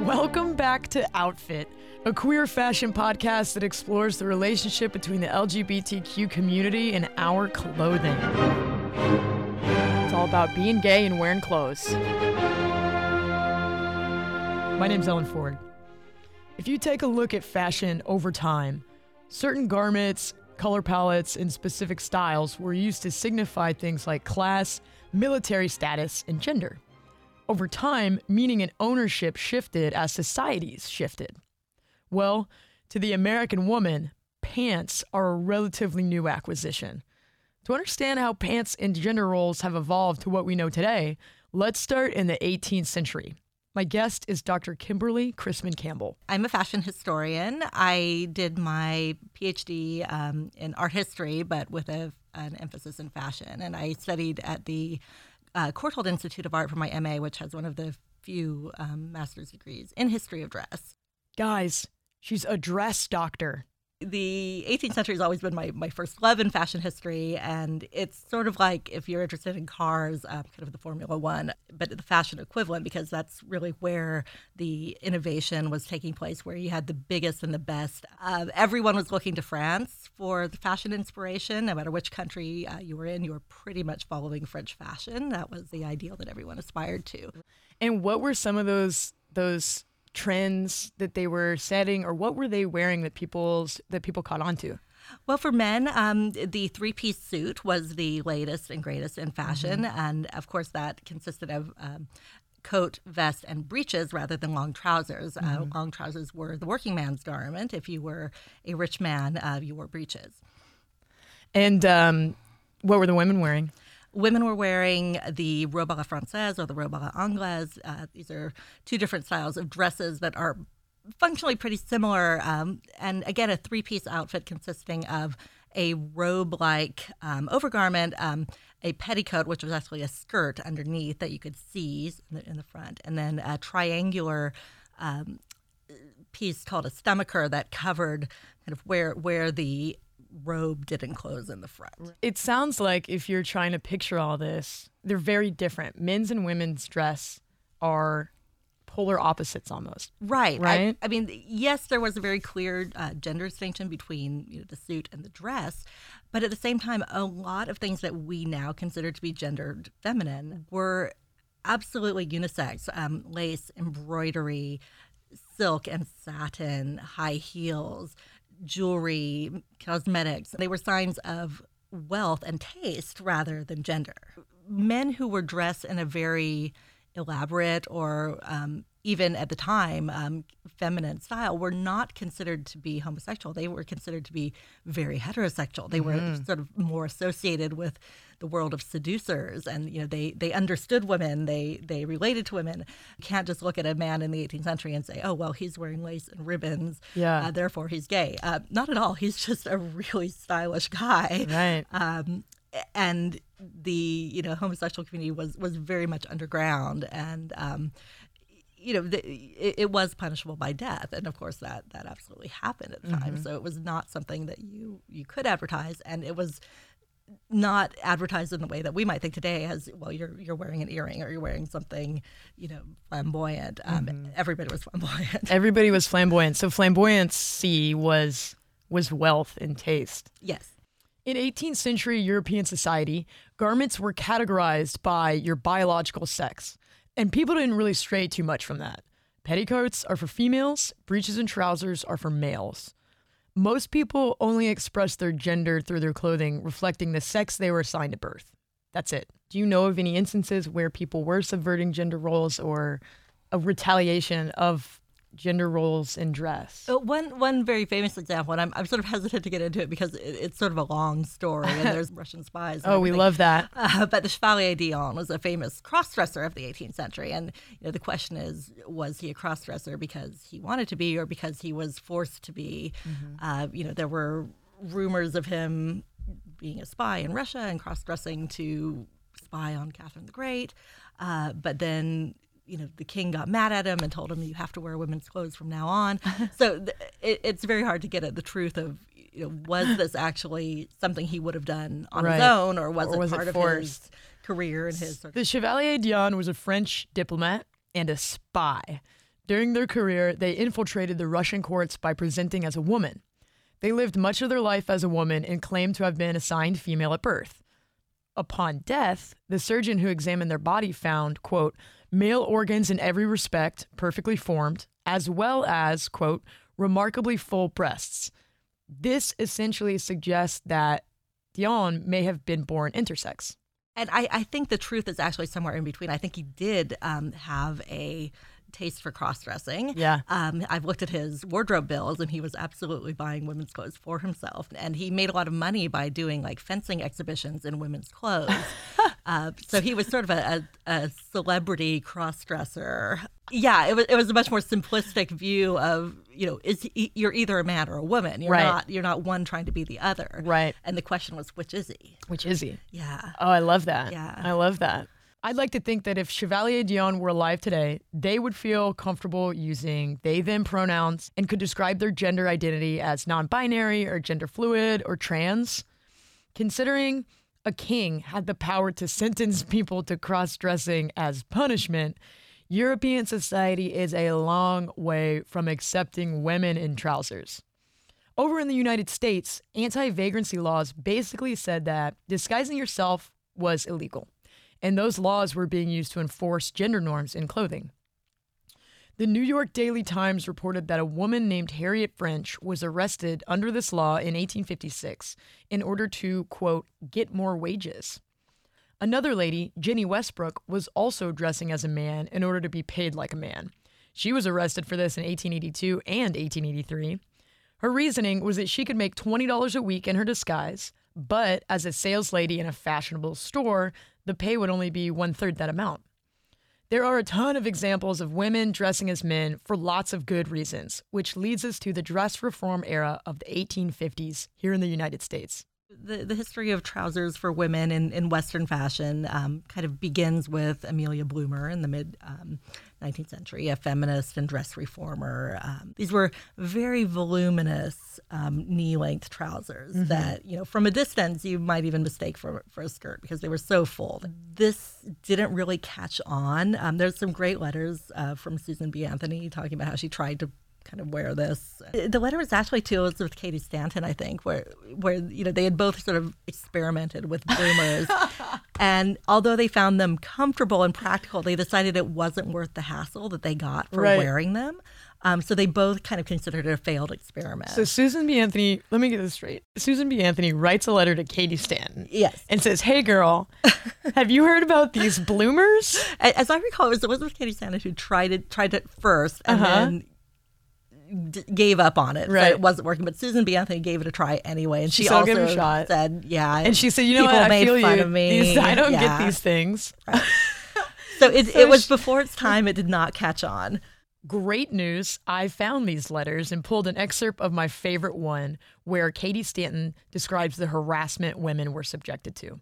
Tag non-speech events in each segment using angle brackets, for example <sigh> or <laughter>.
Welcome back to Outfit, a queer fashion podcast that explores the relationship between the LGBTQ community and our clothing. It's all about being gay and wearing clothes. My name's Ellen Ford. If you take a look at fashion over time, certain garments, color palettes, and specific styles were used to signify things like class, military status, and gender. Over time, meaning and ownership shifted as societies shifted. Well, to the American woman, pants are a relatively new acquisition. To understand how pants and gender roles have evolved to what we know today, let's start in the 18th century. My guest is Dr. Kimberly Chrisman Campbell. I'm a fashion historian. I did my PhD um, in art history, but with a, an emphasis in fashion. And I studied at the uh, Courtauld Institute of Art for my MA, which has one of the few um, master's degrees in history of dress. Guys, she's a dress doctor. The 18th century has always been my, my first love in fashion history, and it's sort of like if you're interested in cars, uh, kind of the Formula One, but the fashion equivalent, because that's really where the innovation was taking place, where you had the biggest and the best. Uh, everyone was looking to France for the fashion inspiration. No matter which country uh, you were in, you were pretty much following French fashion. That was the ideal that everyone aspired to. And what were some of those those trends that they were setting, or what were they wearing that people's that people caught on to? Well, for men, um, the three piece suit was the latest and greatest in fashion. Mm-hmm. And of course, that consisted of um, coat, vest, and breeches rather than long trousers. Uh, mm-hmm. Uh, long trousers were the working man's garment. If you were a rich man, uh, you wore breeches. And um, what were the women wearing? Women were wearing the robe à la française or the robe à la anglaise. Uh, these are two different styles of dresses that are functionally pretty similar. Um, and again, a three piece outfit consisting of a robe like um, overgarment, um, a petticoat, which was actually a skirt underneath that you could see in the, in the front, and then a triangular um, piece called a stomacher that covered kind of where where the robe didn't close in the front. It sounds like if you're trying to picture all this, they're very different. Men's and women's dress are polar opposites almost. Right. Right. I, I mean, yes, there was a very clear uh, gender distinction between you know, the suit and the dress, but at the same time, a lot of things that we now consider to be gendered feminine were absolutely unisex um, lace, embroidery, silk and satin, high heels, jewelry, cosmetics. They were signs of wealth and taste rather than gender. Men who were dressed in a very elaborate or um, even at the time, um, feminine style were not considered to be homosexual. They were considered to be very heterosexual. They mm-hmm. were sort of more associated with the world of seducers, and you know they they understood women. They they related to women. You can't just look at a man in the 18th century and say, oh well, he's wearing lace and ribbons, yeah, uh, therefore he's gay. Uh, not at all. He's just a really stylish guy, right? Um, and the you know homosexual community was was very much underground and um, you know, the, it, it, was punishable by death, and of course that that absolutely happened at the mm-hmm. time. So it was not something that you you could advertise, and it was not advertised in the way that we might think today as well you're you're wearing an earring or you're wearing something you know flamboyant um, mm-hmm. everybody was flamboyant <laughs> everybody was flamboyant so flamboyancy was was wealth and taste yes in 18th century European society, garments were categorized by your biological sex. And people didn't really stray too much from that. Petticoats are for females, breeches and trousers are for males. Most people only express their gender through their clothing, reflecting the sex they were assigned at birth. That's it. Do you know of any instances where people were subverting gender roles or a retaliation of gender roles in dress. Uh, one one very famous example, and I'm, I'm sort of hesitant to get into it because it, it's sort of a long story, and <laughs> there's Russian spies. oh, we love that. Uh, but the Chevalier d'Eon was a famous crossdresser of the 18th century, and you know the question is, was he a crossdresser because he wanted to be, or because he was forced to be? Mm-hmm. Uh, you know, there were rumors of him being a spy in Russia and cross-dressing to spy on Catherine the Great, uh, but then you know the king got mad at him and told him you have to wear women's clothes from now on. <laughs> so th- it, it's very hard to get at the truth of you know was this actually something he would have done on right. his own or was or it was part it of his career and his the Chevalier d'Eon was a French diplomat and a spy. During their career, they infiltrated the Russian courts by presenting as a woman. They lived much of their life as a woman and claimed to have been assigned female at birth. Upon death, the surgeon who examined their body found, quote, male organs in every respect, perfectly formed, as well as, quote, remarkably full breasts. This essentially suggests that d'Eon may have been born intersex. And I, I think the truth is actually somewhere in between. I think he did um, have a taste for cross dressing. Yeah. Um, I've looked at his wardrobe bills, and he was absolutely buying women's clothes for himself. And he made a lot of money by doing like fencing exhibitions in women's clothes. <laughs> uh, so he was sort of a, a, a celebrity cross dresser. Yeah, it was it was a much more simplistic view of you know is he, you're either a man or a woman. You're Right. not you're not one trying to be the other. Right. And the question was which is he? Which is he? Yeah. Oh, I love that. Yeah. I love that. I'd like to think that if Chevalier d'Eon were alive today, they would feel comfortable using they them pronouns and could describe their gender identity as non binary or gender fluid or trans. Considering a king had the power to sentence people to cross dressing as punishment, European society is a long way from accepting women in trousers. Over in the United States, anti vagrancy laws basically said that disguising yourself was illegal, and those laws were being used to enforce gender norms in clothing. The New York Daily Times reported that a woman named Harriet French was arrested under this law in 1856 in order to, quote, get more wages. Another lady, Jenny Westbrook, was also dressing as a man in order to be paid like a man. She was arrested for this in 1882 and 1883. Her reasoning was that she could make $20 a week in her disguise, but as a sales lady in a fashionable store, the pay would only be one third that amount. There are a ton of examples of women dressing as men for lots of good reasons, which leads us to the dress reform era of the 1850s here in the United States. The, the history of trousers for women in, in Western fashion um, kind of begins with Amelia Bloomer in the mid um, 19th century, a feminist and dress reformer. Um, these were very voluminous um, knee length trousers that, you know, from a distance you might even mistake for, for a skirt because they were so full. This didn't really catch on. Um, there's some great letters uh, from Susan B. Anthony talking about how she tried to kind of wear this. The letter was actually to Elizabeth Cady Stanton, I think, where where you know they had both sort of experimented with bloomers, <laughs> and although they found them comfortable and practical, they decided it wasn't worth the hassle that they got for Right. wearing them. Um, so they both kind of considered it a failed experiment. So Susan B. Anthony, let me get this straight. Susan B. Anthony writes a letter to Cady Stanton. Yes. And says, Hey girl, <laughs> have you heard about these bloomers? As I recall, it was Elizabeth Cady Stanton who tried it tried it first and Uh-huh. then d- gave up on it. Right. it wasn't working. But Susan B. Anthony gave it a try anyway, and she, She said, "I'll also a shot." said, "Yeah." And she said, You know people what? I made feel fun you. of me. These- I don't Yeah. get these things. <laughs> So it, So it was before its time. It did not catch on. Great news. I found these letters and pulled an excerpt of my favorite one where Cady Stanton describes the harassment women were subjected to.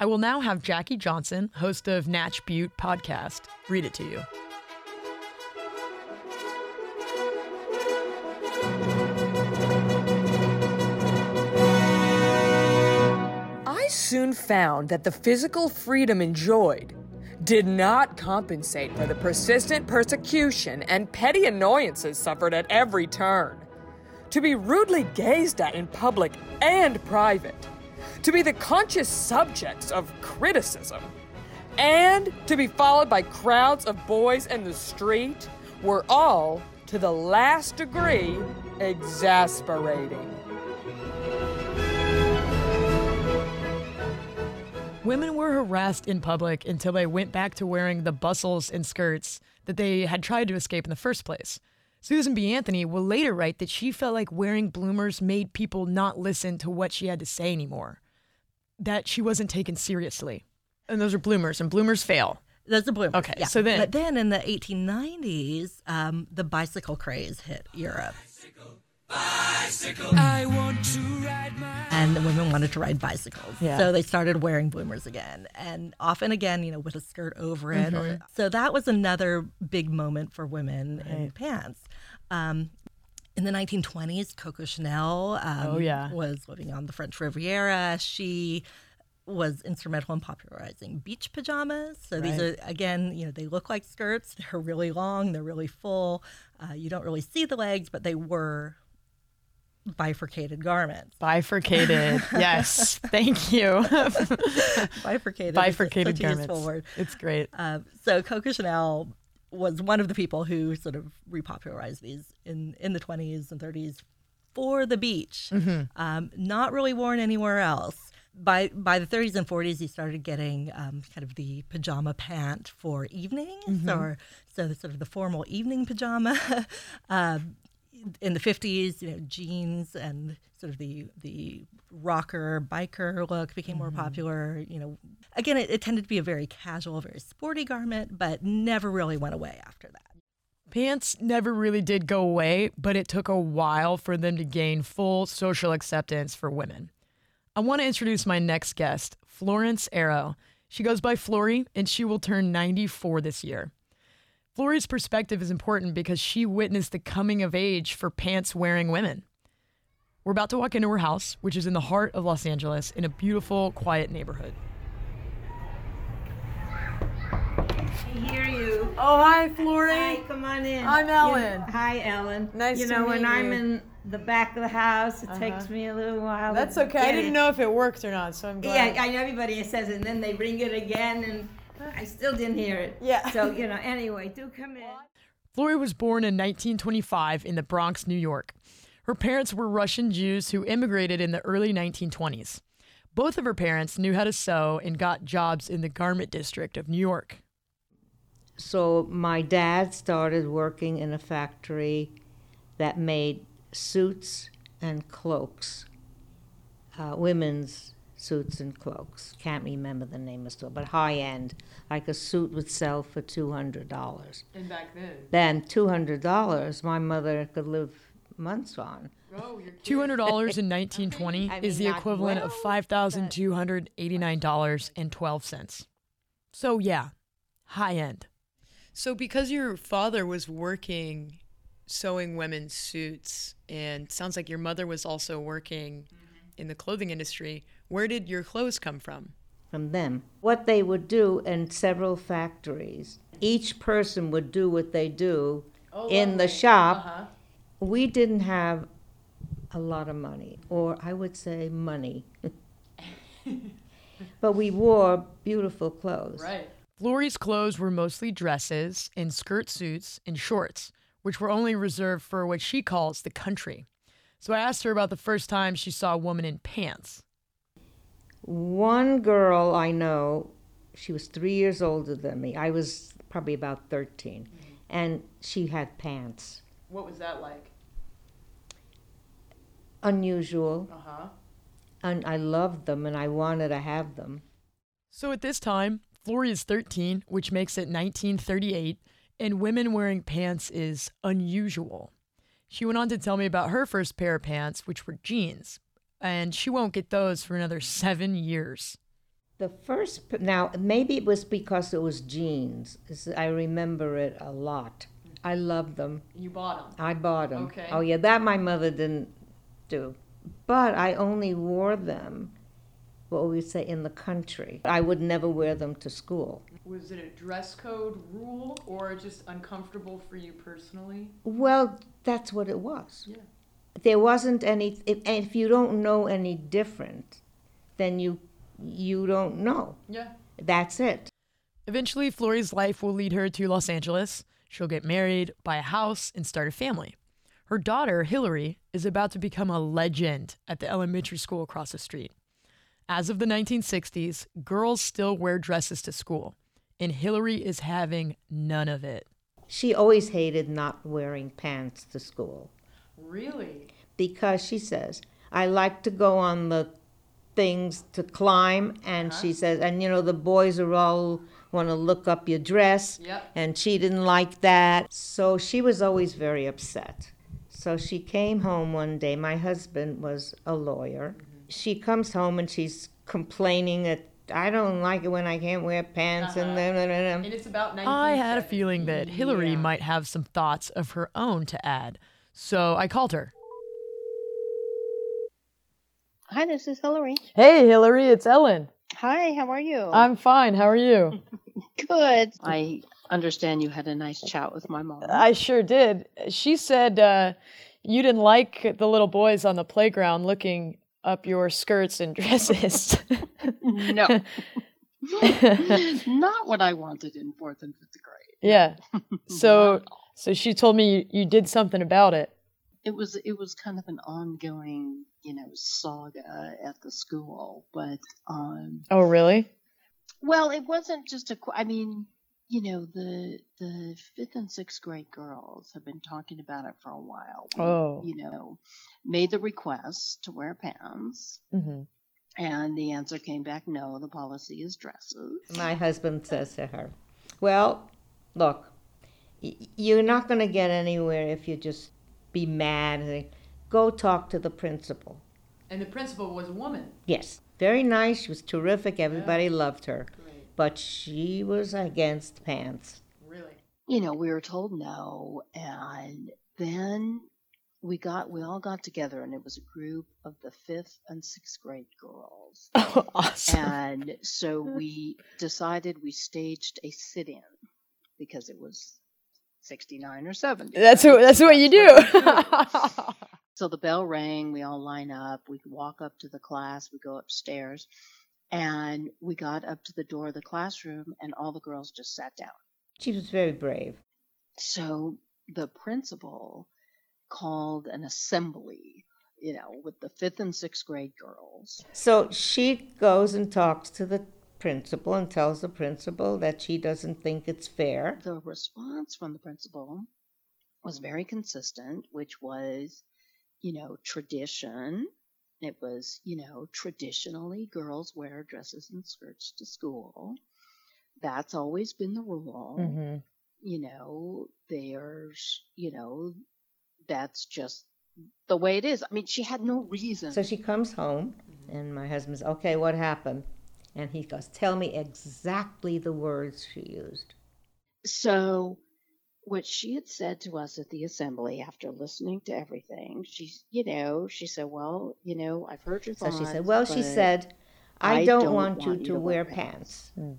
I will now have Jackie Johnson, host of Natch Butte podcast, read it to you. Soon found that the physical freedom enjoyed did not compensate for the persistent persecution and petty annoyances suffered at every turn. To be rudely gazed at in public and private, to be the conscious subjects of criticism, and to be followed by crowds of boys in the street were all, to the last degree, exasperating. Women were harassed in public until they went back to wearing the bustles and skirts that they had tried to escape in the first place. Susan B. Anthony will later write that she felt like wearing bloomers made people not listen to what she had to say anymore, that she wasn't taken seriously. And those are bloomers, and bloomers fail. That's the bloom. Okay, yeah. so then- but then in the 1890s, um, the bicycle craze hit Europe. And the women wanted to ride bicycles. Yeah. So they started wearing bloomers again. And often again, you know, with a skirt over it. Mm-hmm. so that was another big moment for women in pants. Um, in the 1920s, Coco Chanel um, Oh, yeah. was living on the French Riviera. She was instrumental in popularizing beach pajamas. So these are again, you know, they look like skirts. They're really long. They're really full. Uh, you don't really see the legs, but they were bifurcated garments. Bifurcated. <laughs> yes. Thank you. <laughs> Bifurcated. Bifurcated such a useful garments. word. It's great. Uh, so Coco Chanel was one of the people who sort of repopularized these in, in the 20s and 30s for the beach, um, not really worn anywhere else. By by the 30s and 40s, he started getting um, kind of the pajama pant for evenings, or so the, sort of the formal evening pajama. <laughs> um, in the 50s, you know, jeans and sort of the the rocker biker look became more mm-hmm. popular. You know, again, it, it tended to be a very casual, very sporty garment, but never really went away after that. Pants never really did go away, but it took a while for them to gain full social acceptance for women. I want to introduce my next guest, Florence Arrow. She goes by Flory, and she will turn 94 this year. Flory's perspective is important because she witnessed the coming of age for pants wearing women. We're about to walk into her house, which is in the heart of Los Angeles in a beautiful, quiet neighborhood. I hear you. Oh, hi, Flory. Hi, come on in. I'm You- Ellen. hi, Ellen. Nice to meet You to know, when I'm in the back of the house, it uh-huh. takes me a little while. That's okay. I didn't it. know if it worked or not, so I'm glad. Yeah, I know everybody says it, and then they bring it again, and I still didn't hear it. Yeah. So, you know, anyway, do come in. Flory was born in 1925 in the Bronx, New York. Her parents were Russian Jews who immigrated in the early 1920s. Both of her parents knew how to sew and got jobs in the garment district of New York. So my dad started working in a factory that made suits and cloaks, uh, women's suits and cloaks. Can't remember the name of the store, but high end. Like a suit would sell for two hundred dollars. And back then, Then two hundred dollars, my mother could live months on. $200 in <laughs> 1920 I is the not equivalent of $5,289.12. So, yeah, high end. So, because your father was working sewing women's suits, and sounds like your mother was also working mm-hmm. in the clothing industry, where did your clothes come from? from them. What they would do in several factories, each person would do what they do oh, in the shop. Uh-huh. We didn't have a lot of money, or I would say money. <laughs> but we wore beautiful clothes. Flory's clothes were mostly dresses and skirt suits and shorts, which were only reserved for what she calls the country. So I asked her about the first time she saw a woman in pants. One girl I know, she was three years older than me. I was probably about 13. And she had pants. What was that like? Unusual. Uh huh. And I loved them and I wanted to have them. So at this time, Flory is 13, which makes it 1938, and women wearing pants is unusual. She went on to tell me about her first pair of pants, which were jeans, and she won't get those for another seven years. The first, now maybe it was because it was jeans. I remember it a lot. I loved them. You bought them. I bought them. Okay. Oh yeah, that my mother didn't do. But I only wore them, what we say, in the country. I would never wear them to school. Was it a dress code rule or just uncomfortable for you personally? Well, that's what it was. Yeah. There wasn't any. If, if you don't know any different, then you you don't know. Yeah. That's it. Eventually, Flory's life will lead her to Los Angeles. She'll get married, buy a house, and start a family. Her daughter, Hillary, is about to become a legend at the elementary school across the street. As of the 1960s, girls still wear dresses to school, and Hillary is having none of it. She always hated not wearing pants to school. Really? because she says I like to go on the things to climb, and she uh-huh. says, and you know the boys are all want to look up your dress, Yep. and she didn't like that, so she was always very upset. So she came home one day. My husband was a lawyer. Mm-hmm. She comes home and she's complaining that I don't like it when I can't wear pants and uh-huh. then. And it's about I had a feeling that Hillary might have some thoughts of her own to add, so I called her. Hi, this is Hillary. Hey, Hillary, it's Ellen. Hi, how are you? I'm fine. How are you? <laughs> good. I understand you had a nice chat with my mom. I sure did. She said uh, you didn't like the little boys on the playground looking up your skirts and <laughs> dresses. no. <laughs> Not what I wanted in fourth and fifth grade. Yeah. So so she told me you, you did something about it. It was it was kind of an ongoing, you know, saga at the school, but um Oh, really? Well, it wasn't just a. I mean, you know, the the fifth and sixth grade girls have been talking about it for a while. We, Oh. You know, made the request to wear pants, hmm and the answer came back, no, the policy is dresses. My husband says to her, Well, look, y- you're not going to get anywhere if you just be mad. and Go talk to the principal. And the principal was a woman. Yes, very nice. She was terrific. Everybody loved her. Great. But she was against pants. Really? You know, we were told no, and then we got we all got together, and it was a group of the fifth and sixth grade girls. Oh, <laughs> awesome. And so we decided we staged a sit-in because it was 69 or 70. That's right? what that's what you do. what do. <laughs> So the bell rang, we all line up, we walk up to the class, we go upstairs, and we got up to the door of the classroom and all the girls just sat down. She was very brave. So the principal called an assembly, you know, with the 5th and 6th grade girls. So she goes and talks to the principal and tells the principal that she doesn't think it's fair. The response from the principal was very consistent, which was, you know, tradition. It was, you know, traditionally girls wear dresses and skirts to school. That's always been the rule. hmm You know, there's, you know, that's just the way it is. I mean, she had no reason. So she comes home, and my husband's, okay, what happened? And he goes, tell me exactly the words she used. So, what she had said to us at the assembly after listening to everything, she's, you know, she said, well, you know, I've heard your So she said, well, she said, I, I don't, don't want, want you to wear pants. Hmm.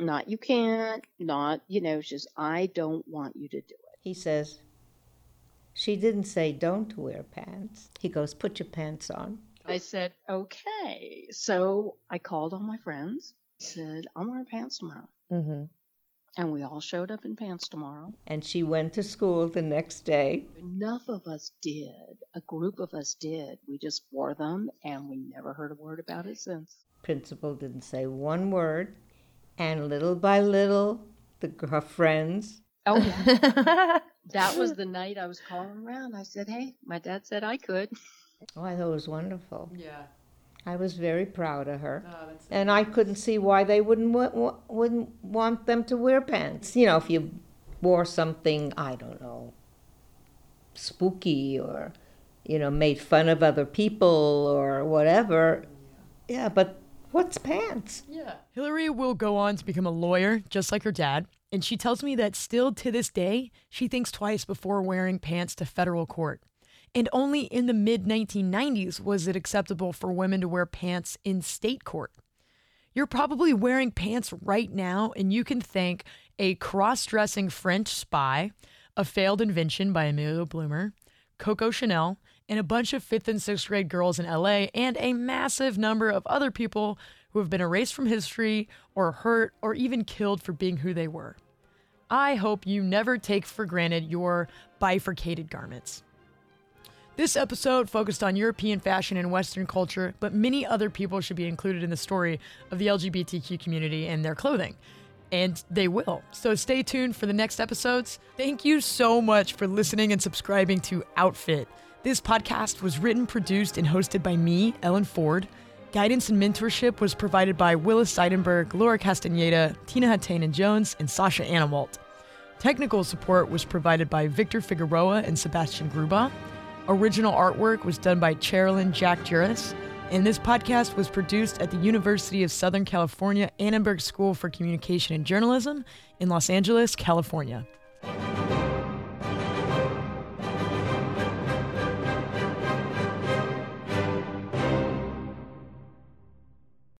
not you can't, not, you know, she's, I don't want you to do it. He says, she didn't say don't wear pants. He goes, put your pants on. I said, okay. So I called all my friends, said, I'm wearing pants tomorrow. hmm And we all showed up in pants tomorrow. And she went to school the next day. Enough of us did. A group of us did. We just wore them and we never heard a word about it since. Principal didn't say one word. And little by little, the, her friends, Oh, yeah. <laughs> that was the night I was calling around. I said, hey, my dad said I could. Oh, I thought it was wonderful. Yeah. I was very proud of her. Oh, that's And I couldn't see why they wouldn't wa- wa- wouldn't want them to wear pants. You know, if you wore something, I don't know, spooky or, you know, made fun of other people or whatever. Yeah, but what's pants? Yeah. Hillary will go on to become a lawyer, just like her dad. And she tells me that still to this day, she thinks twice before wearing pants to federal court. And only in the mid 1990s was it acceptable for women to wear pants in state court. You're probably wearing pants right now, and you can thank a cross dressing French spy, a failed invention by Amelia Bloomer, Coco Chanel, and a bunch of fifth and sixth grade girls in LA, and a massive number of other people who have been erased from history or hurt or even killed for being who they were. I hope you never take for granted your bifurcated garments. This episode focused on European fashion and Western culture, but many other people should be included in the story of the LGBTQ community and their clothing. And they will. So stay tuned for the next episodes. Thank you so much for listening and subscribing to Outfit. This podcast was written, produced, and hosted by me, Ellen Ford. Guidance and mentorship was provided by Willa Seidenberg, Laura Castaneda, Tina Hatainen Jones, and Sasha Anawalt. Technical support was provided by Victor Figueroa and Sebastian Gruba. Original artwork was done by Cherilyn Jack Juris. And this podcast was produced at the University of Southern California Annenberg School for Communication and Journalism in Los Angeles, California.